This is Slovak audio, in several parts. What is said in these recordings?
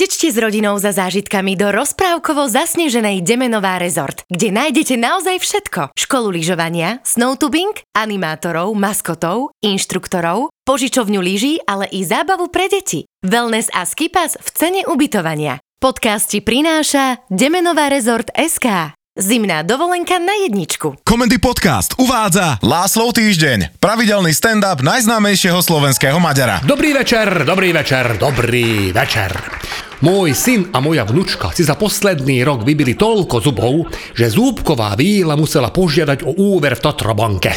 Zatečte s rodinou za zážitkami do rozprávkovo zasneženej Demenová rezort, kde nájdete naozaj všetko. Školu lyžovania, snowtubing, animátorov, maskotov, inštruktorov, požičovňu lyží, ale i zábavu pre deti. Wellness a skipas v cene ubytovania. Podcast ti prináša Demenová rezort SK. Zimná dovolenka na jedničku. Komendy Podcast uvádza Láslov týždeň, pravidelný stand-up najznámejšieho slovenského Maďara. Dobrý večer, dobrý večer, dobrý večer. Môj syn a moja vnučka si za posledný rok vybili toľko zubov, že zúbková víla musela požiadať o úver v Tatrabanke.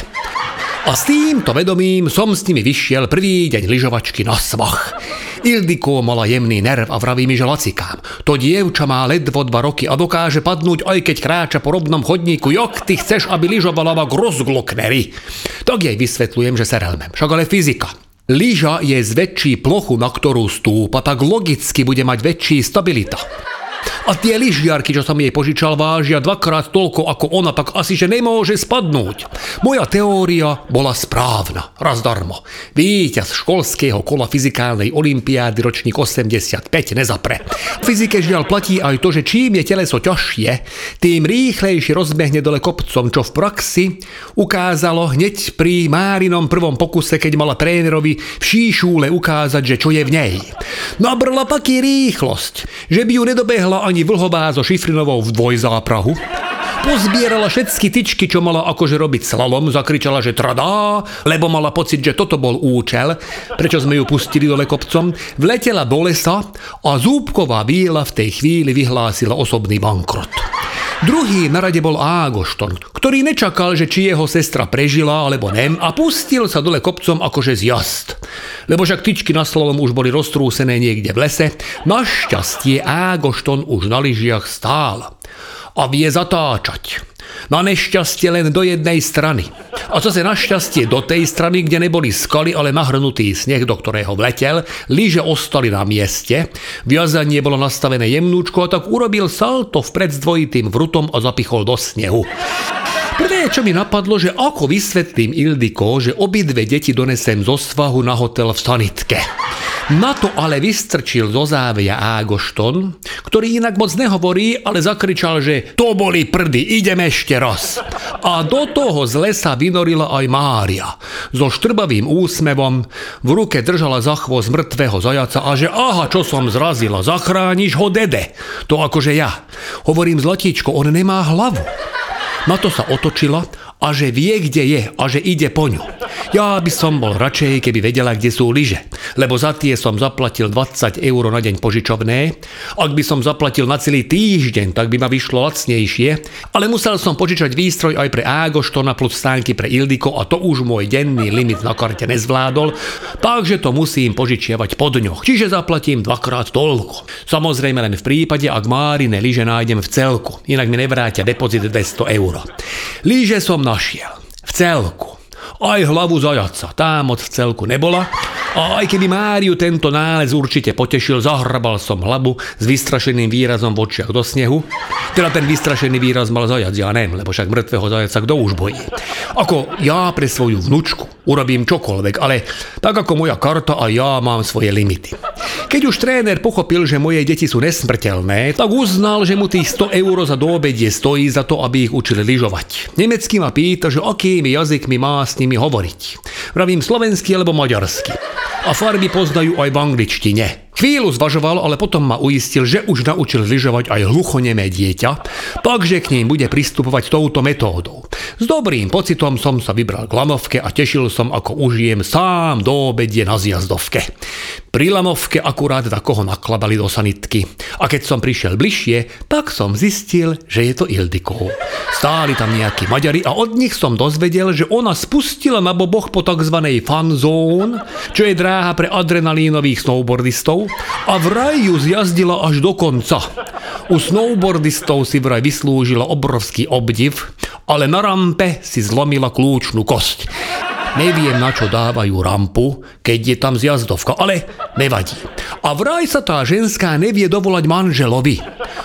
A s týmto vedomím som s nimi vyšiel prvý deň lyžovačky na svach. Ildiko mala jemný nerv a vraví mi, že lacikám. To dievča má ledvo dva roky a dokáže padnúť, aj keď kráča po robnom chodníku. Jok, ty chceš, aby lyžovala ako rozgloknery. Tak jej vysvetľujem, že serelmem. Však ale fyzika. Lyža je zväčší plochu, na ktorú stúpa, tak logicky bude mať väčší stabilita. A tie lyžiarky, čo som jej požičal, vážia dvakrát toľko ako ona, tak asi, že nemôže spadnúť. Moja teória bola správna. Raz darmo. Víťaz školského kola fyzikálnej olimpiády ročník 85 nezapre. V fyzike žiaľ platí aj to, že čím je teleso ťažšie, tým rýchlejšie rozbehne dole kopcom, čo v praxi ukázalo hneď pri Márinom prvom pokuse, keď mala trénerovi v šíšúle ukázať, že čo je v nej. Nabrla taký rýchlosť, že by ju nedobehla ani vlhová so šifrinovou v dvojzáprahu. Pozbierala všetky tyčky, čo mala akože robiť slalom, zakričala, že tradá, lebo mala pocit, že toto bol účel, prečo sme ju pustili dole kopcom, vletela do lesa a zúbková víla v tej chvíli vyhlásila osobný bankrot. Druhý na rade bol Ágošton, ktorý nečakal, že či jeho sestra prežila alebo nem a pustil sa dole kopcom akože z jazd. Lebo však tyčky na slovom už boli roztrúsené niekde v lese, našťastie Ágošton už na lyžiach stál a vie zatáčať. Na nešťastie len do jednej strany. A zase našťastie do tej strany, kde neboli skaly, ale nahrnutý sneh, do ktorého vletel, lyže ostali na mieste, viazanie bolo nastavené jemnúčko a tak urobil salto vpred s dvojitým vrutom a zapichol do snehu. Prvé, čo mi napadlo, že ako vysvetlím Ildiko, že obidve deti donesem zo svahu na hotel v sanitke. Na to ale vystrčil zo závia Ágošton, ktorý inak moc nehovorí, ale zakričal, že to boli prdy, idem ešte raz. A do toho z lesa vynorila aj Mária. So štrbavým úsmevom v ruke držala za chvost mŕtvého zajaca a že aha, čo som zrazila, zachrániš ho dede. To akože ja. Hovorím zlatíčko, on nemá hlavu. Na to sa otočila a že vie, kde je a že ide po ňu. Ja by som bol radšej, keby vedela, kde sú lyže, lebo za tie som zaplatil 20 eur na deň požičovné. Ak by som zaplatil na celý týždeň, tak by ma vyšlo lacnejšie, ale musel som požičať výstroj aj pre Ágoštona plus stánky pre Ildiko a to už môj denný limit na karte nezvládol, takže to musím požičiavať po dňoch, čiže zaplatím dvakrát toľko. Samozrejme len v prípade, ak Márine lyže nájdem v celku, inak mi nevrátia depozit 200 eur. Lyže som našiel. V celku aj hlavu zajaca. Tá moc v celku nebola. A aj keby Máriu tento nález určite potešil, zahrabal som hlavu s vystrašeným výrazom v očiach do snehu. Teda ten vystrašený výraz mal zajac, ja nem, lebo však mŕtvého zajaca kto už bojí. Ako ja pre svoju vnučku urobím čokoľvek, ale tak ako moja karta a ja mám svoje limity. Keď už tréner pochopil, že moje deti sú nesmrteľné, tak uznal, že mu tých 100 eur za doobedie stojí za to, aby ich učili lyžovať. Nemecký ma pýta, že akými jazykmi má s nimi hovoriť. Vravím slovensky alebo maďarsky. A farby poznajú aj v angličtine. Chvíľu zvažoval, ale potom ma uistil, že už naučil lyžovať aj hluchonemé dieťa, takže k ním bude pristupovať touto metódou. S dobrým pocitom som sa vybral k lanovke a tešil som, ako užijem sám do obedie na zjazdovke. Pri lanovke akurát takoho naklabali do sanitky. A keď som prišiel bližšie, tak som zistil, že je to Ildiko. Stáli tam nejakí Maďari a od nich som dozvedel, že ona spustila na boboch po tzv. fan zone, čo je dráha pre adrenalínových snowboardistov a vraj ju zjazdila až do konca. U snowboardistov si vraj vyslúžila obrovský obdiv, ale na rampe si zlomila kľúčnú kosť. Neviem, na čo dávajú rampu, keď je tam zjazdovka, ale nevadí. A vraj sa tá ženská nevie dovolať manželovi.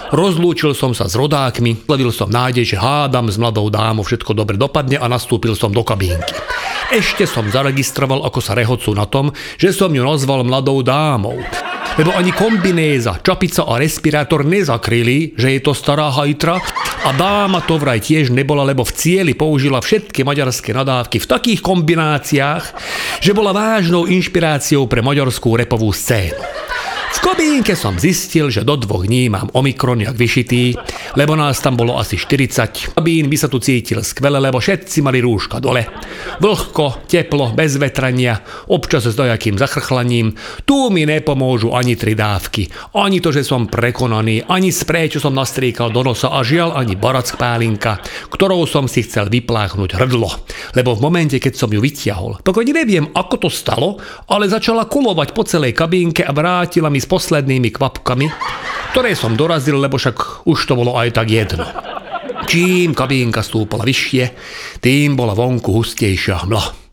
Rozlúčil som sa s rodákmi, levil som nádej, že hádam s mladou dámou všetko dobre dopadne a nastúpil som do kabínky. Ešte som zaregistroval, ako sa rehocú na tom, že som ju nazval mladou dámou. Lebo ani kombinéza, čapica a respirátor nezakryli, že je to stará hajtra a dáma to vraj tiež nebola, lebo v cieli použila všetky maďarské nadávky v takých kombináciách, že bola vážnou inšpiráciou pre maďarskú repovú scénu. V kabínke som zistil, že do dvoch dní mám Omikron jak vyšitý, lebo nás tam bolo asi 40. Kabín by sa tu cítil skvele, lebo všetci mali rúška dole. Vlhko, teplo, bez vetrania, občas s dojakým zachrchlaním. Tu mi nepomôžu ani tri dávky, ani to, že som prekonaný, ani sprej, čo som nastríkal do nosa a žiaľ ani barack pálinka, ktorou som si chcel vypláchnuť hrdlo. Lebo v momente, keď som ju vytiahol, pokojne neviem, ako to stalo, ale začala kulovať po celej kabínke a vrátila mi s poslednými kvapkami, ktoré som dorazil, lebo však už to bolo aj tak jedno. Čím kabínka stúpala vyššie, tým bola vonku hustejšia hmla.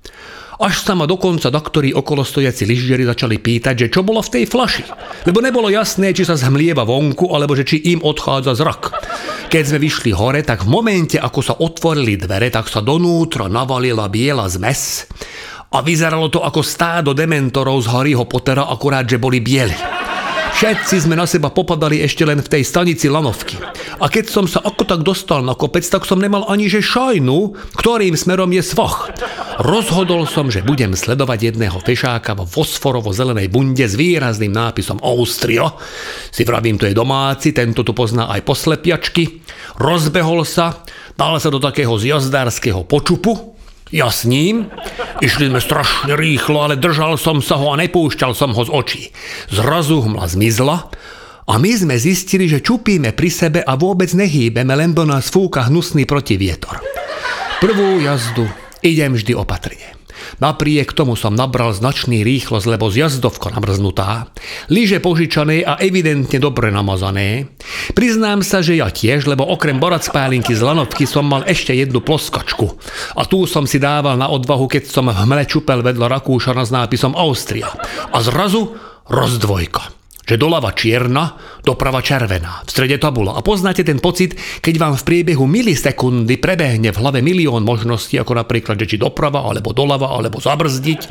Až sa ma dokonca doktori okolo stojaci lyžiari začali pýtať, že čo bolo v tej flaši. Lebo nebolo jasné, či sa zhmlieva vonku, alebo že či im odchádza zrak. Keď sme vyšli hore, tak v momente, ako sa otvorili dvere, tak sa donútra navalila biela zmes a vyzeralo to ako stádo dementorov z Harryho Pottera, akurát, že boli bieli. Všetci sme na seba popadali ešte len v tej stanici lanovky. A keď som sa ako tak dostal na kopec, tak som nemal ani že šajnu, ktorým smerom je svoch. Rozhodol som, že budem sledovať jedného fešáka vo fosforovo-zelenej bunde s výrazným nápisom Austria. Si vravím, to je domáci, tento tu pozná aj poslepiačky. Rozbehol sa, dal sa do takého zjazdárskeho počupu, ja s ním? Išli sme strašne rýchlo, ale držal som sa ho a nepúšťal som ho z očí. Zrazu hmla zmizla a my sme zistili, že čupíme pri sebe a vôbec nehýbeme, len do nás fúka hnusný protivietor. Prvú jazdu idem vždy opatrne. Napriek tomu som nabral značný rýchlosť, lebo zjazdovka namrznutá, lyže požičané a evidentne dobre namazané. Priznám sa, že ja tiež, lebo okrem borac pálinky z lanovky som mal ešte jednu ploskačku. A tu som si dával na odvahu, keď som v hmle čupel vedľa Rakúšana s nápisom Austria. A zrazu rozdvojka že doľava čierna, doprava červená, v strede tabula. A poznáte ten pocit, keď vám v priebehu milisekundy prebehne v hlave milión možností, ako napríklad, že či doprava, alebo doľava, alebo zabrzdiť.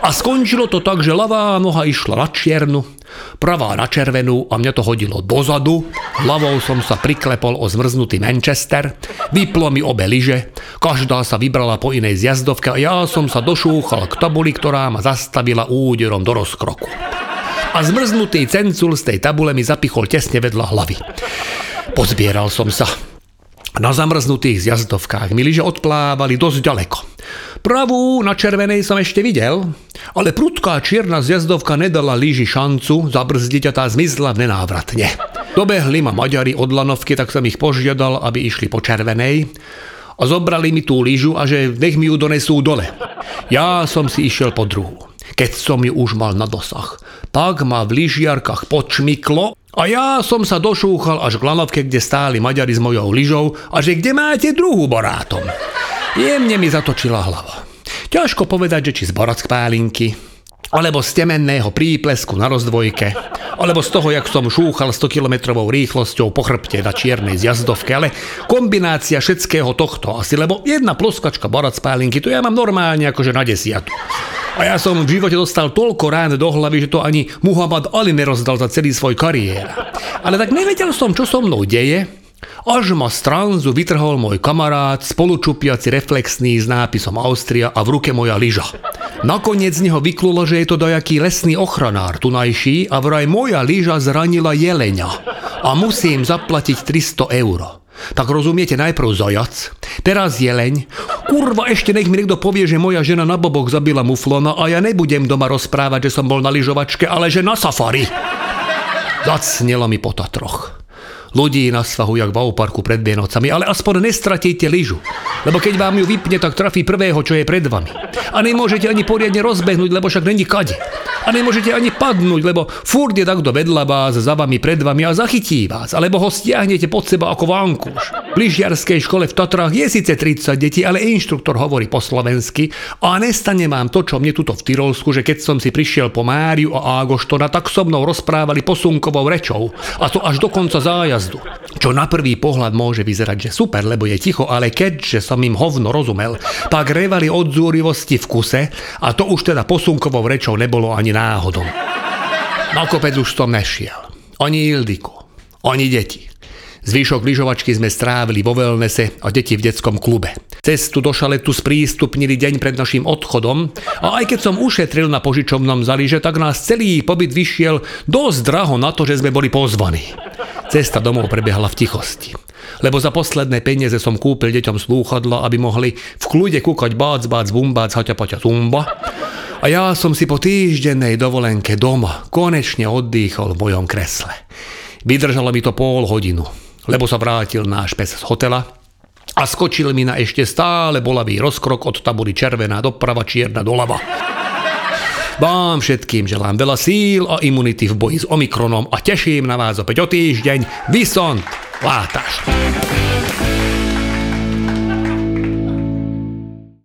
A skončilo to tak, že ľavá noha išla na čiernu, pravá na červenú a mňa to hodilo dozadu. Hlavou som sa priklepol o zmrznutý Manchester, vyplo mi obe lyže, každá sa vybrala po inej zjazdovke a ja som sa došúchal k tabuli, ktorá ma zastavila úderom do rozkroku a zmrznutý cencul z tej tabule mi zapichol tesne vedľa hlavy. Pozbieral som sa. Na zamrznutých zjazdovkách mi lyže odplávali dosť ďaleko. Pravú na červenej som ešte videl, ale prudká čierna zjazdovka nedala lyži šancu zabrzdiť a tá zmizla v nenávratne. Dobehli ma Maďari od lanovky, tak som ich požiadal, aby išli po červenej a zobrali mi tú lyžu a že nech mi ju donesú dole. Ja som si išiel po druhú keď som ju už mal na dosah. Tak ma v lyžiarkách počmiklo a ja som sa došúchal až k lanovke, kde stáli Maďari s mojou lyžou a že kde máte druhú borátom. Jemne mi zatočila hlava. Ťažko povedať, že či z borack pálinky, alebo z temenného príplesku na rozdvojke, alebo z toho, jak som šúchal 100 kilometrovou rýchlosťou po chrbte na čiernej zjazdovke, ale kombinácia všetkého tohto asi, lebo jedna ploskačka borac pálinky, to ja mám normálne akože na desiatu. A ja som v živote dostal toľko rán do hlavy, že to ani Muhammad Ali nerozdal za celý svoj kariér. Ale tak nevedel som, čo so mnou deje, až ma z tranzu vytrhol môj kamarát, spolučupiaci reflexný s nápisom Austria a v ruke moja lyža. Nakoniec z neho vyklulo, že je to dojaký lesný ochranár tunajší a vraj moja lyža zranila jelenia a musím zaplatiť 300 eur. Tak rozumiete, najprv zajac, teraz jeleň. Kurva, ešte nech mi niekto povie, že moja žena na bobok zabila muflona a ja nebudem doma rozprávať, že som bol na lyžovačke, ale že na safari. Zacnelo mi po Tatroch ľudí na svahu, jak v parku pred Vienocami, ale aspoň nestratíte lyžu. Lebo keď vám ju vypne, tak trafí prvého, čo je pred vami. A nemôžete ani poriadne rozbehnúť, lebo však není kade. A nemôžete ani padnúť, lebo furt je takto vedľa vás, za vami, pred vami a zachytí vás. Alebo ho stiahnete pod seba ako vankúš. V lyžiarskej škole v Tatrách je síce 30 detí, ale inštruktor hovorí po slovensky a nestane vám to, čo mne tuto v Tyrolsku, že keď som si prišiel po Máriu a Ágoštona, tak so mnou rozprávali posunkovou rečou. A to až do konca zájazdu jazdu. Čo na prvý pohľad môže vyzerať, že super, lebo je ticho, ale keďže som im hovno rozumel, tak revali od zúrivosti v kuse a to už teda posunkovou rečou nebolo ani náhodou. Na kopec už som nešiel. Ani Ildiko, ani deti. Zvyšok lyžovačky sme strávili vo wellnesse a deti v detskom klube. Cestu do šaletu sprístupnili deň pred našim odchodom a aj keď som ušetril na požičovnom zaliže, tak nás celý pobyt vyšiel dosť draho na to, že sme boli pozvaní. Cesta domov prebiehala v tichosti. Lebo za posledné peniaze som kúpil deťom slúchadla, aby mohli v kľude kúkať bác, bác, bumbác, haťa, paťa, zumba. A ja som si po týždennej dovolenke doma konečne oddychol v mojom kresle. Vydržalo mi to pol hodinu lebo sa vrátil náš pes z hotela a skočil mi na ešte stále bolavý rozkrok od tabury červená doprava, čierna doľava. Vám všetkým želám veľa síl a imunity v boji s Omikronom a teším na vás opäť o týždeň. Vysont, Boa tarde.